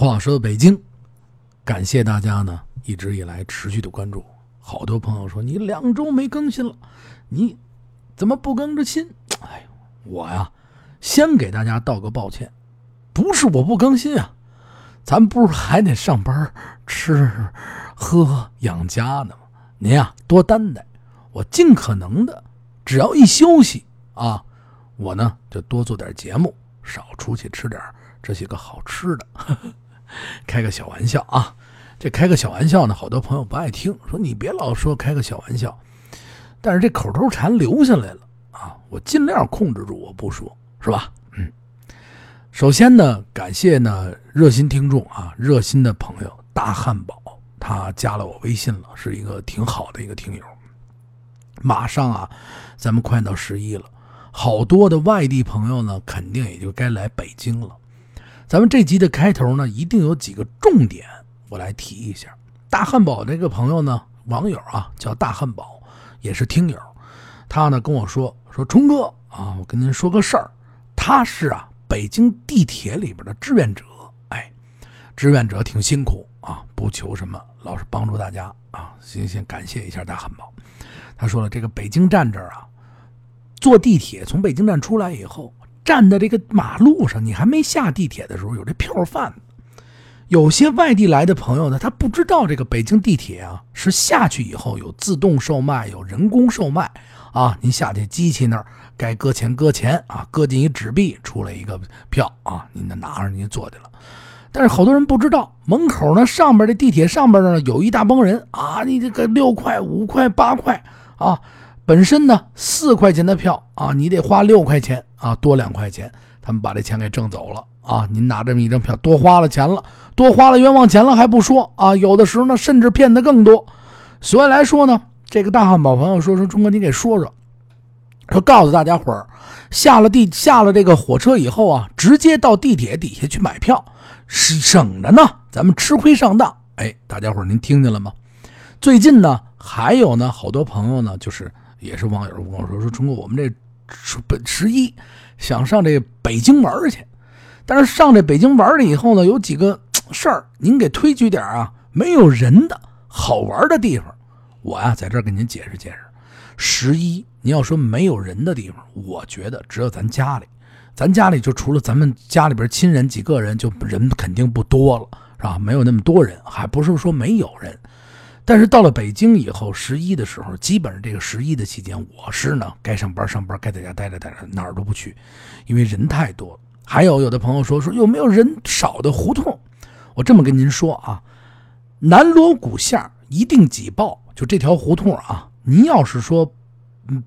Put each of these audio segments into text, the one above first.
黄老师的北京，感谢大家呢一直以来持续的关注。好多朋友说你两周没更新了，你怎么不更着新？哎呦，我呀，先给大家道个抱歉，不是我不更新啊，咱不是还得上班、吃、喝、养家呢吗？您呀多担待，我尽可能的，只要一休息啊，我呢就多做点节目，少出去吃点这些个好吃的。开个小玩笑啊，这开个小玩笑呢，好多朋友不爱听，说你别老说开个小玩笑，但是这口头禅留下来了啊，我尽量控制住我不说，是吧？嗯，首先呢，感谢呢热心听众啊，热心的朋友大汉堡，他加了我微信了，是一个挺好的一个听友。马上啊，咱们快到十一了，好多的外地朋友呢，肯定也就该来北京了。咱们这集的开头呢，一定有几个重点，我来提一下。大汉堡这个朋友呢，网友啊叫大汉堡，也是听友。他呢跟我说说，冲哥啊，我跟您说个事儿。他是啊，北京地铁里边的志愿者。哎，志愿者挺辛苦啊，不求什么，老是帮助大家啊。先先，感谢一下大汉堡。他说了，这个北京站这儿啊，坐地铁从北京站出来以后。站在这个马路上，你还没下地铁的时候，有这票贩子。有些外地来的朋友呢，他不知道这个北京地铁啊是下去以后有自动售卖，有人工售卖啊。您下去机器那儿该搁钱搁钱啊，搁进一纸币，出来一个票啊，您就拿着您坐去了。但是好多人不知道，门口呢上边这地铁上边呢有一大帮人啊，你这个六块五块八块啊。本身呢，四块钱的票啊，你得花六块钱啊，多两块钱，他们把这钱给挣走了啊。您拿这么一张票，多花了钱了，多花了冤枉钱了还不说啊，有的时候呢，甚至骗得更多。所以来说呢，这个大汉堡朋友说说，钟哥，你给说说，说告诉大家伙儿，下了地下了这个火车以后啊，直接到地铁底下去买票，是省着呢，咱们吃亏上当。哎，大家伙儿您听见了吗？最近呢，还有呢，好多朋友呢，就是。也是网友跟我说说，冲哥，我们这本十一想上这北京玩去，但是上这北京玩了以后呢，有几个事儿，您给推举点啊，没有人的好玩的地方。我呀，在这给您解释解释。十一，您要说没有人的地方，我觉得只有咱家里，咱家里就除了咱们家里边亲人几个人，就人肯定不多了，是吧？没有那么多人，还不是说没有人。但是到了北京以后，十一的时候，基本上这个十一的期间，我是呢该上班上班，该在家待着待着，哪儿都不去，因为人太多。还有有的朋友说说有没有人少的胡同？我这么跟您说啊，南锣鼓巷一定挤爆，就这条胡同啊。您要是说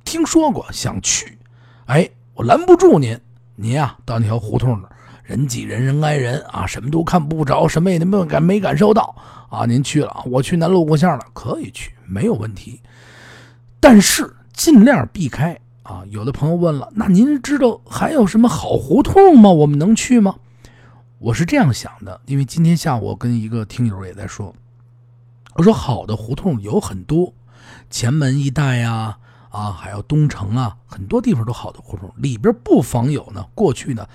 听说过想去，哎，我拦不住您。您呀到那条胡同那儿，人挤人，人挨人啊，什么都看不着，什么也没感没感受到。啊，您去了，我去南锣鼓巷了，可以去，没有问题，但是尽量避开啊。有的朋友问了，那您知道还有什么好胡同吗？我们能去吗？我是这样想的，因为今天下午我跟一个听友也在说，我说好的胡同有很多，前门一带呀，啊，还有东城啊，很多地方都好的胡同，里边不妨有呢，过去呢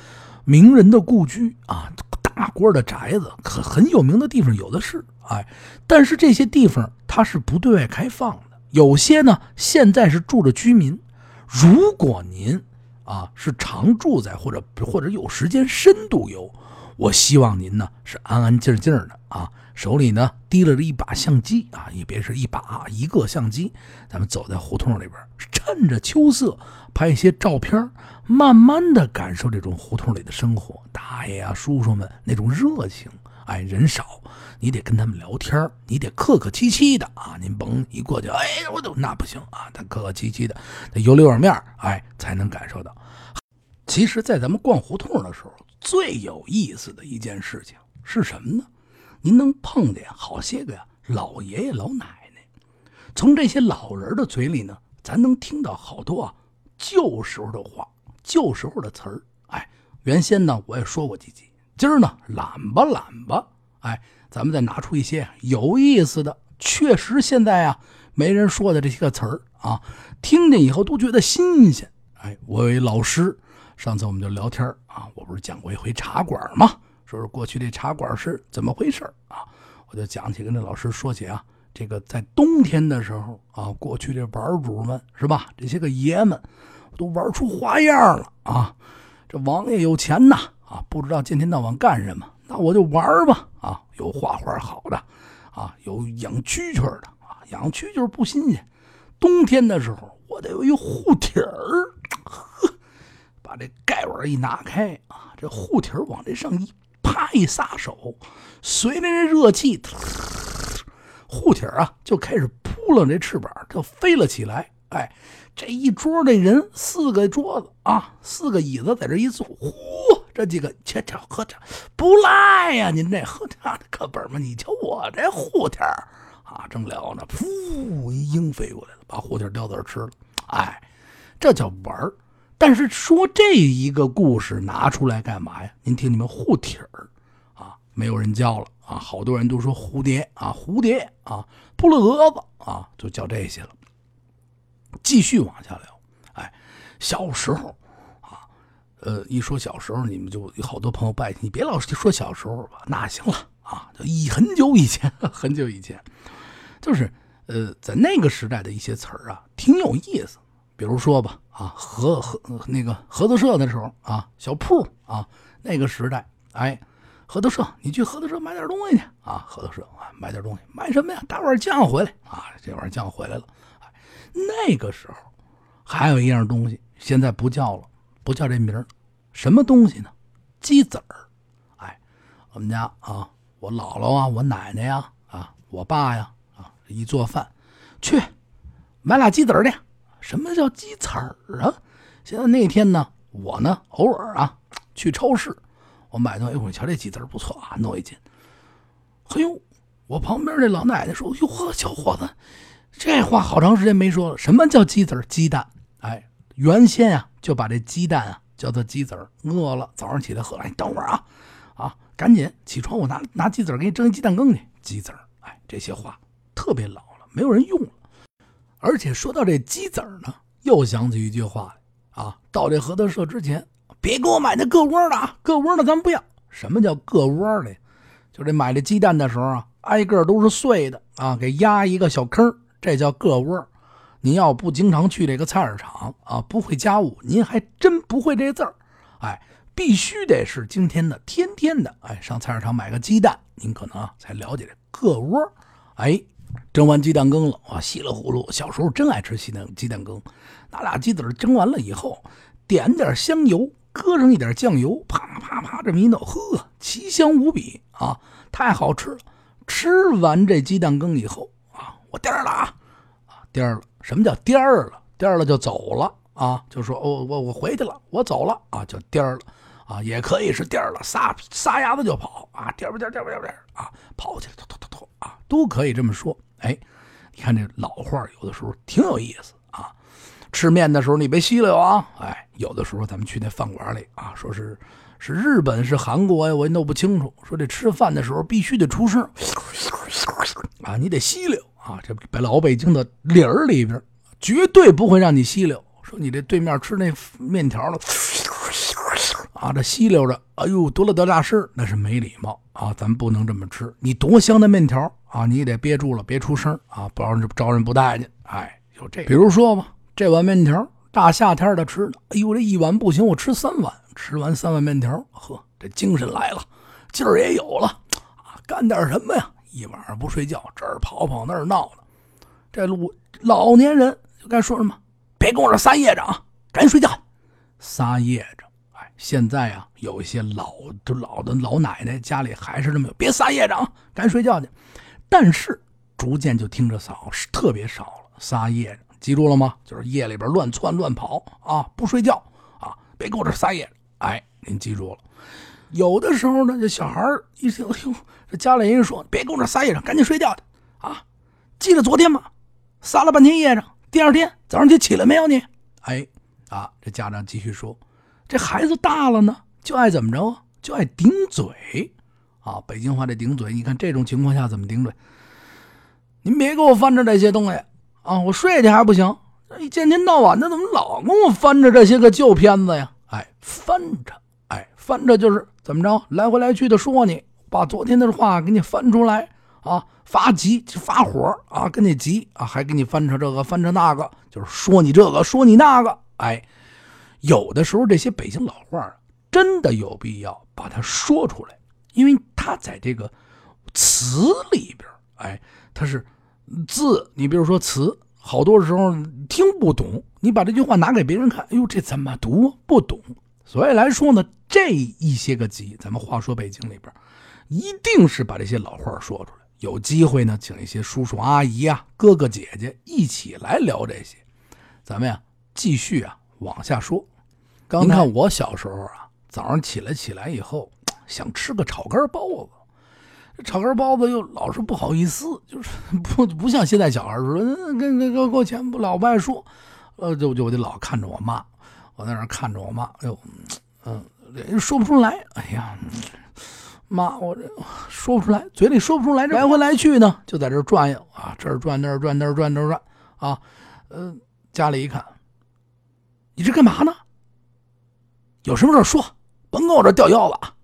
名人的故居啊。大官的宅子可很有名的地方有的是，哎，但是这些地方它是不对外开放的。有些呢，现在是住着居民。如果您啊是常住在或者或者有时间深度游，我希望您呢是安安静静的啊，手里呢提了一把相机啊，也别是一把一个相机，咱们走在胡同里边，趁着秋色拍一些照片。慢慢的感受这种胡同里的生活，大爷啊、叔叔们那种热情，哎，人少，你得跟他们聊天你得客客气气的啊，您甭一过去，哎，我都那不行啊，他客客气气的，得有里有面哎，才能感受到。其实，在咱们逛胡同的时候，最有意思的一件事情是什么呢？您能碰见好些个呀老爷爷老奶奶，从这些老人的嘴里呢，咱能听到好多旧时候的话。旧时候的词儿，哎，原先呢我也说过几集，今儿呢懒吧懒吧，哎，咱们再拿出一些有意思的，确实现在啊没人说的这些个词儿啊，听见以后都觉得新鲜。哎，我有一老师，上次我们就聊天啊，我不是讲过一回茶馆吗？说说过去这茶馆是怎么回事啊？我就讲起跟这老师说起啊，这个在冬天的时候啊，过去这玩主们是吧？这些个爷们都玩出花样了啊！这王爷有钱呐啊，不知道今天到晚干什么，那我就玩吧啊！有画画好的啊，有养蛐蛐的啊，养蛐蛐不新鲜，冬天的时候我得有一护体儿，呵，把这盖碗一拿开啊，这护体儿往这上一。啪一撒手，随着这热气，护体啊就开始扑棱这翅膀，就飞了起来。哎，这一桌的人，四个桌子啊，四个椅子在这一坐，呼，这几个切切喝茶不赖呀！您这喝茶的可本吗？你瞧我这护体啊，正聊呢，噗，一鹰飞过来了，把护体叼子吃了。哎，这叫玩儿。但是说这一个故事拿出来干嘛呀？您听，你们护体儿啊，没有人教了啊，好多人都说蝴蝶啊，蝴蝶啊，扑了蛾子啊，就叫这些了。继续往下聊，哎，小时候啊，呃，一说小时候，你们就有好多朋友拜你别老说小时候吧，那行了啊，就以很久以前，很久以前，就是呃，在那个时代的一些词儿啊，挺有意思。比如说吧，啊，合合那个合作社的时候啊，小铺啊，那个时代，哎，合作社，你去合作社买点东西去啊，合作社啊，买点东西，买什么呀？打碗酱回来啊，这碗酱回来了。哎，那个时候还有一样东西，现在不叫了，不叫这名儿，什么东西呢？鸡子儿。哎，我们家啊，我姥姥啊，我奶奶呀，啊，我爸呀，啊，一做饭，去买俩鸡子儿去。什么叫鸡子儿啊？现在那天呢，我呢偶尔啊去超市，我买到，哎，我瞧这鸡子不错啊，弄一斤。嘿呦，我旁边这老奶奶说：“哟呵，小伙子，这话好长时间没说了。什么叫鸡子儿？鸡蛋？哎，原先啊就把这鸡蛋啊叫做鸡子儿。饿了，早上起来喝了，你等会儿啊，啊，赶紧起床，我拿拿鸡子儿给你蒸鸡蛋羹去。鸡子儿，哎，这些话特别老了，没有人用了。”而且说到这鸡子儿呢，又想起一句话啊！到这合作社之前，别给我买那个窝的啊，个窝的咱不要。什么叫个窝的？就这买这鸡蛋的时候啊，挨个都是碎的啊，给压一个小坑，这叫个窝。您要不经常去这个菜市场啊，不会家务，您还真不会这字儿。哎，必须得是今天的、天天的，哎，上菜市场买个鸡蛋，您可能啊才了解这个窝。哎。蒸完鸡蛋羹了啊，稀里糊涂。小时候真爱吃鸡蛋鸡蛋羹，拿俩鸡子蒸完了以后，点点香油，搁上一点酱油，啪啪啪这么一弄，呵，奇香无比啊，太好吃了。吃完这鸡蛋羹以后啊，我颠儿了啊，啊颠了。什么叫颠儿了？颠儿了就走了啊，就说我我我回去了，我走了啊，叫颠儿了啊，也可以是颠儿了，撒撒丫子就跑啊，颠吧颠颠吧颠啊，跑起来，突突突突。啊，都可以这么说。哎，你看这老话有的时候挺有意思。吃面的时候你别吸溜啊。哎，有的时候咱们去那饭馆里啊，说是是日本是韩国呀，我也弄不清楚。说这吃饭的时候必须得出声啊，你得吸溜啊。这北老北京的理儿里边绝对不会让你吸溜。说你这对面吃那面条了。啊，这吸溜着，哎呦，多了多大事那是没礼貌啊！咱不能这么吃。你多香的面条啊，你也得憋住了，别出声啊，不然招人不待见。哎，有这，比如说吧，这碗面条，大夏天的吃的，哎呦，这一碗不行，我吃三碗，吃完三碗面条，呵，这精神来了，劲儿也有了啊！干点什么呀？一晚上不睡觉，这儿跑跑那儿闹的。这路老年人就该说什么？别跟我这撒叶子啊，赶紧睡觉，撒夜着，哎。现在啊，有一些老就老的老奶奶家里还是这么，别撒叶子啊，赶紧睡觉去。但是逐渐就听着少，特别少了。撒叶子，记住了吗？就是夜里边乱窜乱跑啊，不睡觉啊，别给我这撒野。哎，您记住了。有的时候呢，这小孩一听，哎呦，这家里人说别给我这撒叶子，赶紧睡觉去啊。记得昨天吗？撒了半天夜上，第二天早上就起来没有你？哎，啊，这家长继续说。这孩子大了呢，就爱怎么着啊？就爱顶嘴，啊，北京话这顶嘴，你看这种情况下怎么顶嘴？您别给我翻着这些东西啊！我睡去还不行？一天天到晚的，怎么老跟我翻着这些个旧片子呀？哎，翻着，哎，翻着就是怎么着，来回来去的说你，把昨天的话给你翻出来啊，发急发火啊，跟你急啊，还给你翻成这个翻成那个，就是说你这个说你那个。哎，有的时候这些北京老话真的有必要把它说出来，因为它在这个词里边，哎，它是字，你比如说词。好多时候听不懂，你把这句话拿给别人看，哎呦，这怎么读？不懂。所以来说呢，这一些个集，咱们话说北京里边，一定是把这些老话说出来。有机会呢，请一些叔叔阿姨啊、哥哥姐姐一起来聊这些。咱们呀，继续啊往下说。您看我小时候啊，早上起来起来以后，想吃个炒肝包子。炒根包子又老是不好意思，就是 不不像现在小孩说，跟跟给给我钱不老不爱说，呃，就就我就老看着我妈，我在那看着我妈，哎呦，嗯，说不出来，哎呀，妈，我这说不出来，嘴里说不出来，这来回来去呢，就在这转悠啊，这儿转那儿转那儿转那儿转啊，嗯，家里一看，你这干嘛呢？有什么事说，甭跟我这掉腰子啊，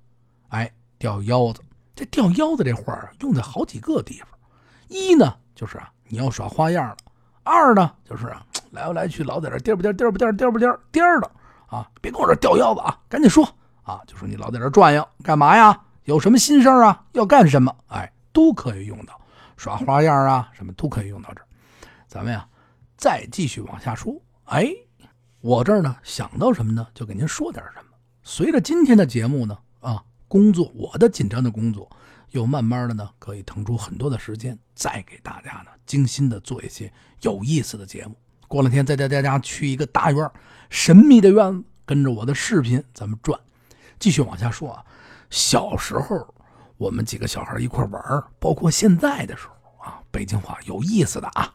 哎，掉腰子。这吊腰子这话，用在好几个地方。一呢，就是啊，你要耍花样了；二呢，就是啊，来回来去老在这颠不颠颠不颠颠不颠颠的啊，别跟我这吊腰子啊，赶紧说啊，就说你老在这转悠干嘛呀？有什么心事啊？要干什么？哎，都可以用到耍花样啊，什么都可以用到这儿。咱们呀，再继续往下说。哎，我这儿呢想到什么呢，就给您说点什么。随着今天的节目呢，啊。工作，我的紧张的工作，又慢慢的呢，可以腾出很多的时间，再给大家呢精心的做一些有意思的节目。过两天再带大家去一个大院神秘的院子，跟着我的视频咱们转。继续往下说啊，小时候我们几个小孩一块玩，包括现在的时候啊，北京话有意思的啊，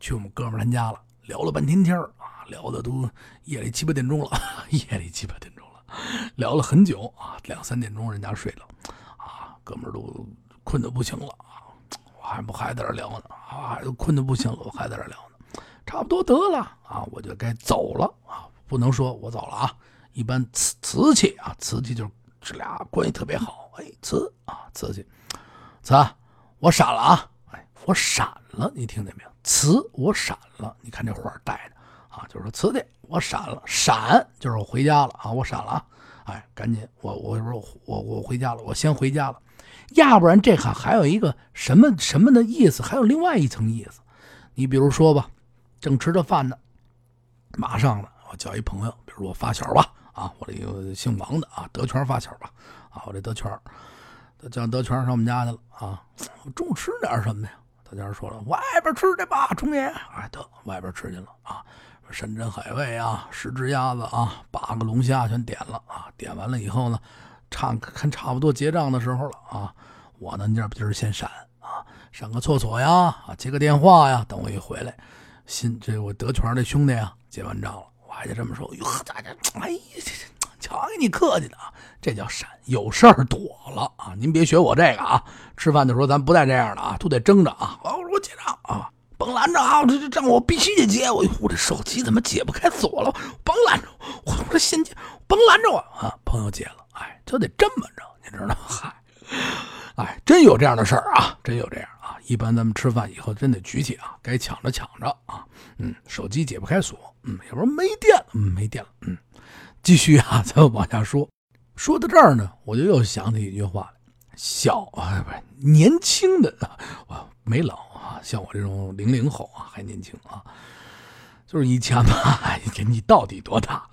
去我们哥们他家了，聊了半天天啊，聊的都夜里七八点钟了，夜里七八点钟。聊了很久啊，两三点钟人家睡了，啊，哥们儿都困得不行了。啊，我还不还在这聊呢。啊，都困得不行了，我还在这聊呢，差不多得了。啊，我就该走了。啊，不能说我走了啊，一般瓷瓷器啊，瓷器就是这俩关系特别好，哎，瓷啊，瓷器，瓷，我闪了啊，哎，我闪了，你听见没有？瓷，我闪了，你看这画带的。啊，就是说，瓷的我闪了，闪就是我回家了啊，我闪了啊，哎，赶紧，我我说我我回家了，我先回家了，要不然这还还有一个什么什么的意思，还有另外一层意思。你比如说吧，正吃着饭呢，马上了，我叫一朋友，比如我发小吧，啊，我这个姓王的啊，德全发小吧，啊，我这德全，叫德全上我们家去了啊，中午吃点什么呀？德全说了，外边吃去吧，中爷，哎，得外边吃去了啊。山珍海味啊，十只鸭子啊，八个龙虾全点了啊！点完了以后呢，差看差不多结账的时候了啊！我呢，这不就是先闪啊，上个厕所呀，啊，接个电话呀。等我一回来，新这我德全的兄弟啊，结完账了，我还得这么说：哟，大家，哎呀，这瞧给你客气的啊，这叫闪，有事儿躲了啊！您别学我这个啊，吃饭的时候咱不带这样的啊，都得争着啊！我说我结账啊。甭拦着啊！这这账我必须得结。我我这手机怎么解不开锁了？甭拦着我！我这现金甭拦着我啊！朋友结了，哎，就得这么着，你知道？嗨，哎，真有这样的事儿啊！真有这样啊！一般咱们吃饭以后真得举起啊，该抢着抢着啊！嗯，手机解不开锁，嗯，要不然没电了，嗯，没电了，嗯，继续啊，咱们往下说。说到这儿呢，我就又想起一句话来：小啊，不是年轻的啊，我没老。啊，像我这种零零后啊，还年轻啊，就是以前吧，你你到底多大？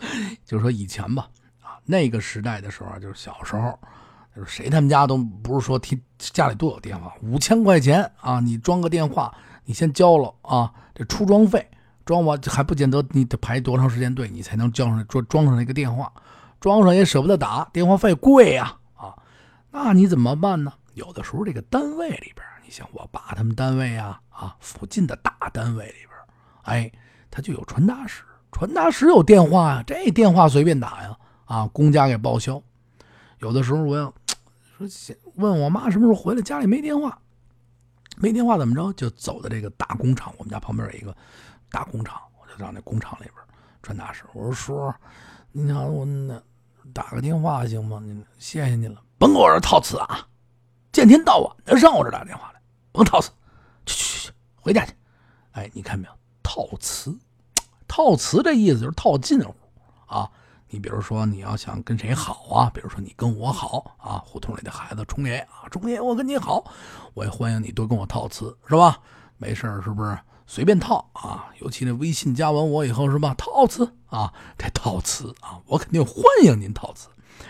就是说以前吧，啊，那个时代的时候，就是小时候，就是谁他们家都不是说提家里都有电话，五千块钱啊，你装个电话，你先交了啊，这出装费，装完还不见得你得排多长时间队，你才能交上装装上那个电话，装上也舍不得打，电话费贵呀，啊，那你怎么办呢？有的时候这个单位里边。你像我爸他们单位啊啊，附近的大单位里边，哎，他就有传达室，传达室有电话呀，这电话随便打呀，啊，公家给报销。有的时候我要说问我妈什么时候回来，家里没电话，没电话怎么着？就走到这个大工厂，我们家旁边有一个大工厂，我就到那工厂里边传达室，我说叔，你好，我那打个电话行吗？您谢谢您了，甭给我这套词啊！见天到晚的上我这打电话，甭套词，去去去，回家去。哎，你看没有？套词，套词这意思就是套近乎啊。你比如说，你要想跟谁好啊？比如说你跟我好啊，胡同里的孩子冲爷啊，冲爷，我跟你好，我也欢迎你多跟我套词，是吧？没事是不是？随便套啊，尤其那微信加完我以后是吧？套词啊，这套词啊，我肯定欢迎您套词。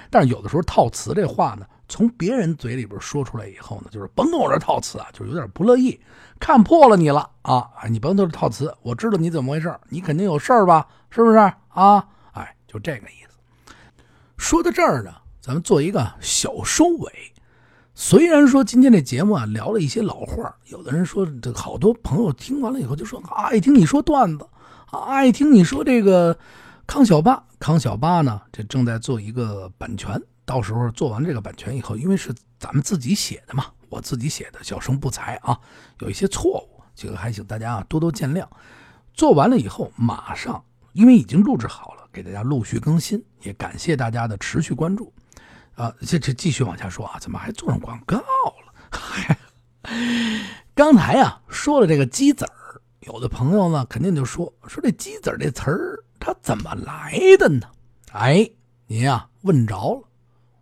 但是有的时候套词这话呢，从别人嘴里边说出来以后呢，就是甭跟我这套词啊，就是有点不乐意，看破了你了啊！你甭都是套词，我知道你怎么回事，你肯定有事儿吧？是不是啊？哎，就这个意思。说到这儿呢，咱们做一个小收尾。虽然说今天这节目啊聊了一些老话，有的人说这好多朋友听完了以后就说啊爱听你说段子，啊爱听你说这个康小八。康小八呢，这正在做一个版权，到时候做完这个版权以后，因为是咱们自己写的嘛，我自己写的，小生不才啊，有一些错误，这个还请大家啊多多见谅。做完了以后，马上因为已经录制好了，给大家陆续更新，也感谢大家的持续关注。啊，这这继续往下说啊，怎么还做上广告了？刚才啊说了这个鸡子儿，有的朋友呢肯定就说说这鸡子儿这词儿他怎么来的呢？哎，您呀问着了，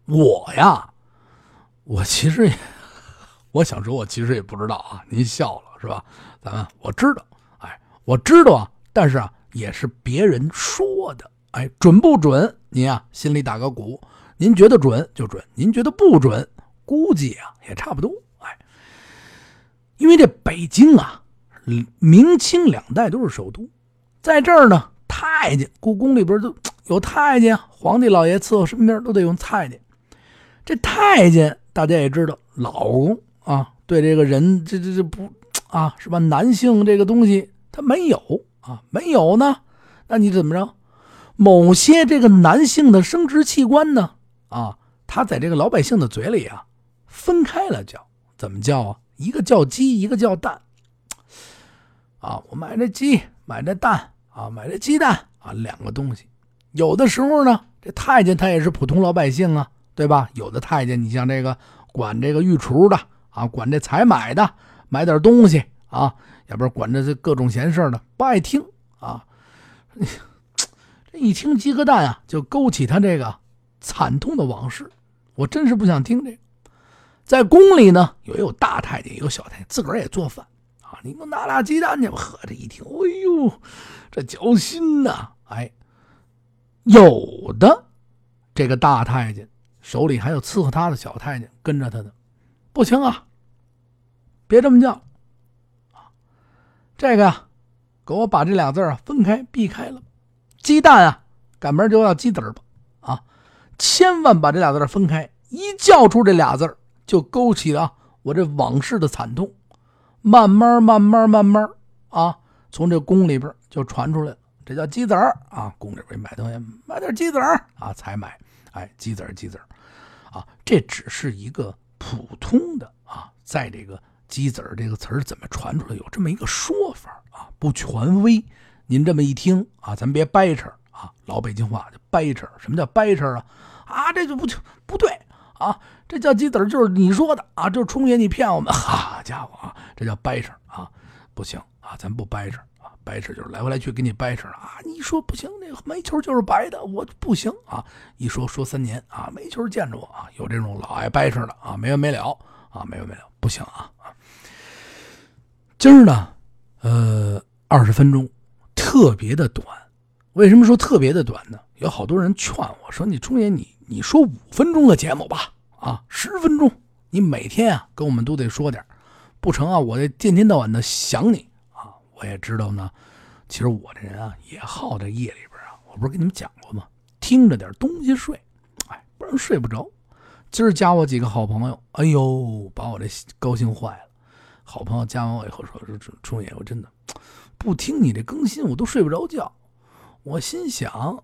我呀，我其实也，我想说，我其实也不知道啊。您笑了是吧？咱们我知道，哎，我知道啊，但是啊也是别人说的，哎，准不准？您啊心里打个鼓。您觉得准就准，您觉得不准，估计啊也差不多。哎，因为这北京啊，明清两代都是首都，在这儿呢，太监故宫里边都有太监，皇帝老爷伺候身边都得用太监。这太监大家也知道，老公啊，对这个人这这这不啊是吧？男性这个东西他没有啊，没有呢，那你怎么着？某些这个男性的生殖器官呢？啊，他在这个老百姓的嘴里啊，分开了叫，怎么叫啊？一个叫鸡，一个叫蛋。啊，我买这鸡，买这蛋，啊，买这鸡蛋，啊，两个东西。有的时候呢，这太监他也是普通老百姓啊，对吧？有的太监，你像这个管这个御厨的啊，管这采买的，买点东西啊，要不然管这这各种闲事的，不爱听啊。这一听鸡和蛋啊，就勾起他这个。惨痛的往事，我真是不想听这个。在宫里呢，也有大太监，也有小太监，自个儿也做饭啊。你给我拿俩鸡蛋去吧。呵，这一听，哎呦，这焦心呐！哎，有的这个大太监手里还有伺候他的小太监跟着他的，不行啊，别这么叫啊。这个呀，给我把这俩字啊分开，避开了。鸡蛋啊，赶明就要鸡子儿吧。千万把这俩字分开，一叫出这俩字就勾起了我这往事的惨痛。慢慢、慢慢、慢慢啊，从这宫里边就传出来了，这叫鸡子儿啊。宫里边买东西，买点鸡子儿啊，才买。哎，鸡子儿、鸡子儿啊，这只是一个普通的啊，在这个鸡子儿这个词儿怎么传出来，有这么一个说法啊，不权威。您这么一听啊，咱别掰扯。啊，老北京话就掰扯，什么叫掰扯啊？啊，这就不不对啊，这叫鸡子就是你说的啊，就是冲爷你骗我们，好家伙啊，这叫掰扯啊，不行啊，咱不掰扯，掰扯就是来回来去给你掰扯啊，你说不行，那个煤球就是白的，我不行啊，一说说三年啊，煤球见着我啊，有这种老爱掰扯的啊，没完没了啊，没完没了，不行啊，今儿呢，呃，二十分钟，特别的短。为什么说特别的短呢？有好多人劝我说：“你中爷，你你说五分钟的节目吧，啊，十分钟，你每天啊跟我们都得说点不成啊？我这天天到晚的想你，我也知道呢。其实我这人啊也好在夜里边啊，我不是跟你们讲过吗？听着点东西睡，哎，不然睡不着。今儿加我几个好朋友，哎呦，把我这高兴坏了。好朋友加完我以后说说中爷，我真的不听你这更新，我都睡不着觉。”我心想，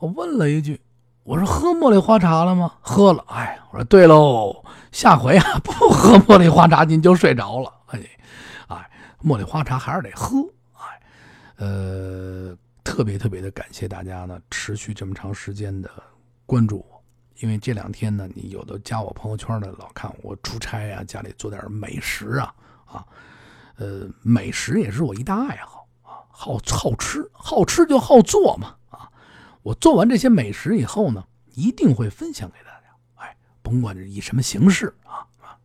我问了一句：“我说喝茉莉花茶了吗？”喝了。哎，我说对喽，下回啊不喝茉莉花茶，您就睡着了。茉莉花茶还是得喝。哎，呃，特别特别的感谢大家呢，持续这么长时间的关注我，因为这两天呢，你有的加我朋友圈的老看我出差啊，家里做点美食啊啊，呃，美食也是我一大爱好啊，好好吃，好吃就好做嘛啊。我做完这些美食以后呢，一定会分享给大家，哎，甭管是以什么形式啊啊，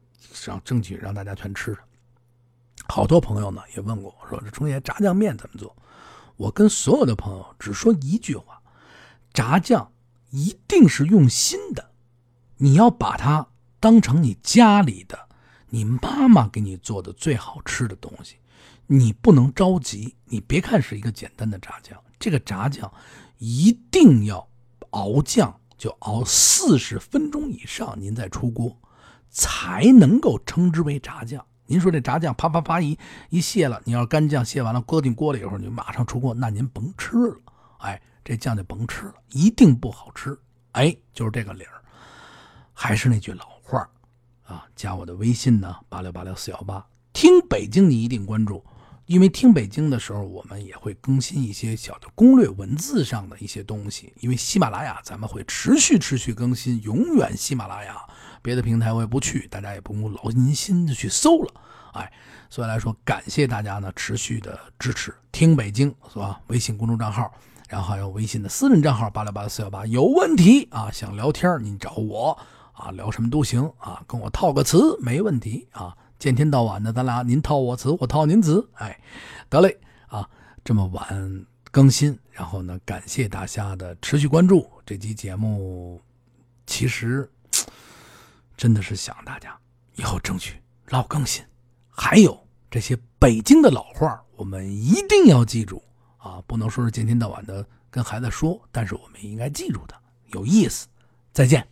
让争取让大家全吃上。好多朋友呢也问过我说：“这中爷炸酱面怎么做？”我跟所有的朋友只说一句话：炸酱一定是用心的，你要把它当成你家里的、你妈妈给你做的最好吃的东西。你不能着急，你别看是一个简单的炸酱，这个炸酱一定要熬酱，就熬四十分钟以上，您再出锅，才能够称之为炸酱。您说这炸酱啪啪啪一一卸了，你要干酱卸完了搁进锅里以后，你马上出锅，那您甭吃了，哎，这酱就甭吃了，一定不好吃，哎，就是这个理儿。还是那句老话啊，加我的微信呢，八六八六四幺八，听北京你一定关注，因为听北京的时候，我们也会更新一些小的攻略文字上的一些东西，因为喜马拉雅咱们会持续持续更新，永远喜马拉雅。别的平台我也不去，大家也不用劳您心的去搜了，哎，所以来说，感谢大家呢持续的支持，听北京是吧？微信公众账号，然后还有微信的私人账号八六八四幺八，有问题啊想聊天您找我啊，聊什么都行啊，跟我套个词没问题啊，见天到晚的咱俩您套我词，我套您词，哎，得嘞啊，这么晚更新，然后呢，感谢大家的持续关注，这期节目其实。真的是想大家以后争取老更新，还有这些北京的老话我们一定要记住啊！不能说是今天到晚的跟孩子说，但是我们应该记住的，有意思。再见。